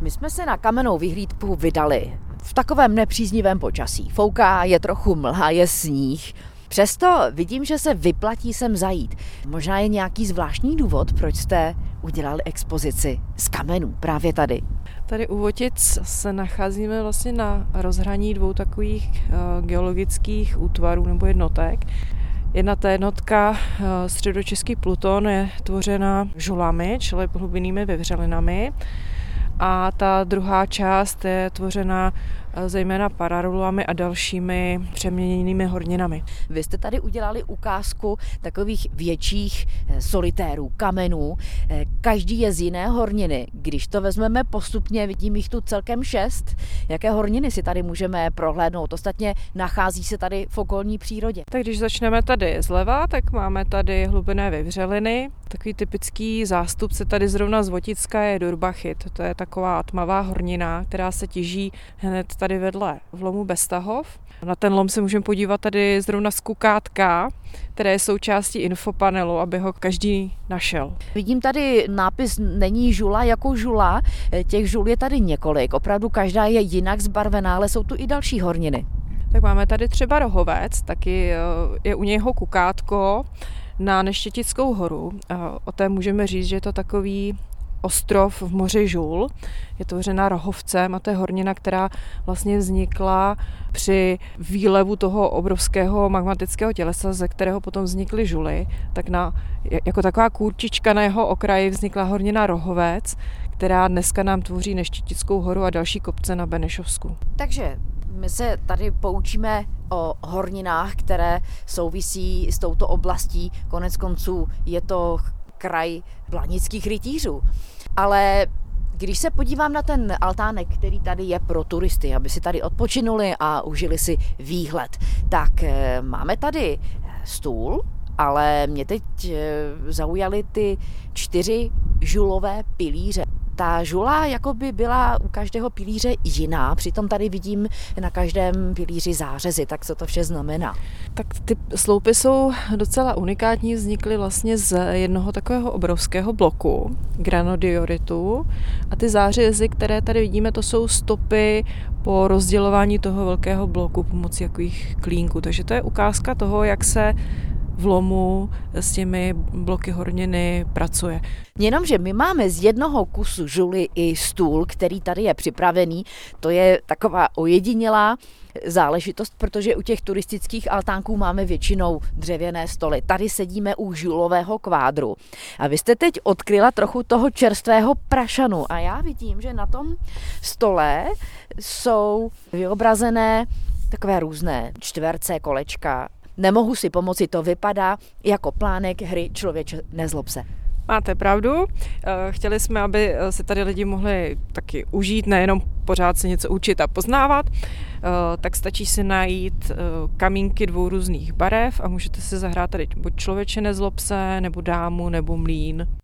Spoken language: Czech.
My jsme se na kamennou vyhlídku vydali v takovém nepříznivém počasí. Fouká, je trochu mlha, je sníh. Přesto vidím, že se vyplatí sem zajít. Možná je nějaký zvláštní důvod, proč jste udělali expozici z kamenů právě tady. Tady u Votic se nacházíme vlastně na rozhraní dvou takových uh, geologických útvarů nebo jednotek. Jedna ta jednotka, uh, středočeský Pluton, je tvořena žulami, čili hlubinnými vyvřelinami a ta druhá část je tvořena eh, zejména pararulami a dalšími přeměněnými horninami. Vy jste tady udělali ukázku takových větších eh, solitérů, kamenů. Eh, každý je z jiné horniny. Když to vezmeme postupně, vidím jich tu celkem šest. Jaké horniny si tady můžeme prohlédnout? Ostatně nachází se tady v okolní přírodě. Tak když začneme tady zleva, tak máme tady hlubinné vyvřeliny. Takový typický zástupce tady zrovna z Voticka je Durbachit. To je taková tmavá hornina, která se těží hned tady vedle v lomu Bestahov. Na ten lom se můžeme podívat tady zrovna z Kukátka, které je součástí infopanelu, aby ho každý našel. Vidím tady nápis není žula jako žula, těch žul je tady několik, opravdu každá je jinak zbarvená, ale jsou tu i další horniny. Tak máme tady třeba rohovec, taky eh, je u něho kukátko na Neštětickou horu. O té můžeme říct, že je to takový ostrov v moři Žul. Je tvořena rohovcem a to je hornina, která vlastně vznikla při výlevu toho obrovského magmatického tělesa, ze kterého potom vznikly žuly. Tak na, jako taková kůrčička na jeho okraji vznikla hornina Rohovec, která dneska nám tvoří Neštětickou horu a další kopce na Benešovsku. Takže my se tady poučíme o horninách, které souvisí s touto oblastí. Konec konců je to kraj planických rytířů. Ale když se podívám na ten altánek, který tady je pro turisty, aby si tady odpočinuli a užili si výhled, tak eh, máme tady stůl, ale mě teď eh, zaujaly ty čtyři žulové pilíře ta žula jako by byla u každého pilíře jiná, přitom tady vidím na každém pilíři zářezy, tak co to vše znamená? Tak ty sloupy jsou docela unikátní, vznikly vlastně z jednoho takového obrovského bloku, granodioritu a ty zářezy, které tady vidíme, to jsou stopy po rozdělování toho velkého bloku pomocí jakých klínků, takže to je ukázka toho, jak se v lomu s těmi bloky horniny pracuje. Jenomže my máme z jednoho kusu žuly i stůl, který tady je připravený. To je taková ojedinělá záležitost, protože u těch turistických altánků máme většinou dřevěné stoly. Tady sedíme u žulového kvádru. A vy jste teď odkryla trochu toho čerstvého prašanu a já vidím, že na tom stole jsou vyobrazené takové různé čtverce, kolečka, Nemohu si pomoci, to vypadá jako plánek hry Člověče nezlob se. Máte pravdu. Eh, chtěli jsme, aby eh, se tady lidi mohli taky užít, nejenom pořád se něco učit a poznávat, eh, tak stačí si najít kamínky dvou různých barev a můžete si zahrát tady buď člověče nezlob se, nebo dámu, nebo mlín.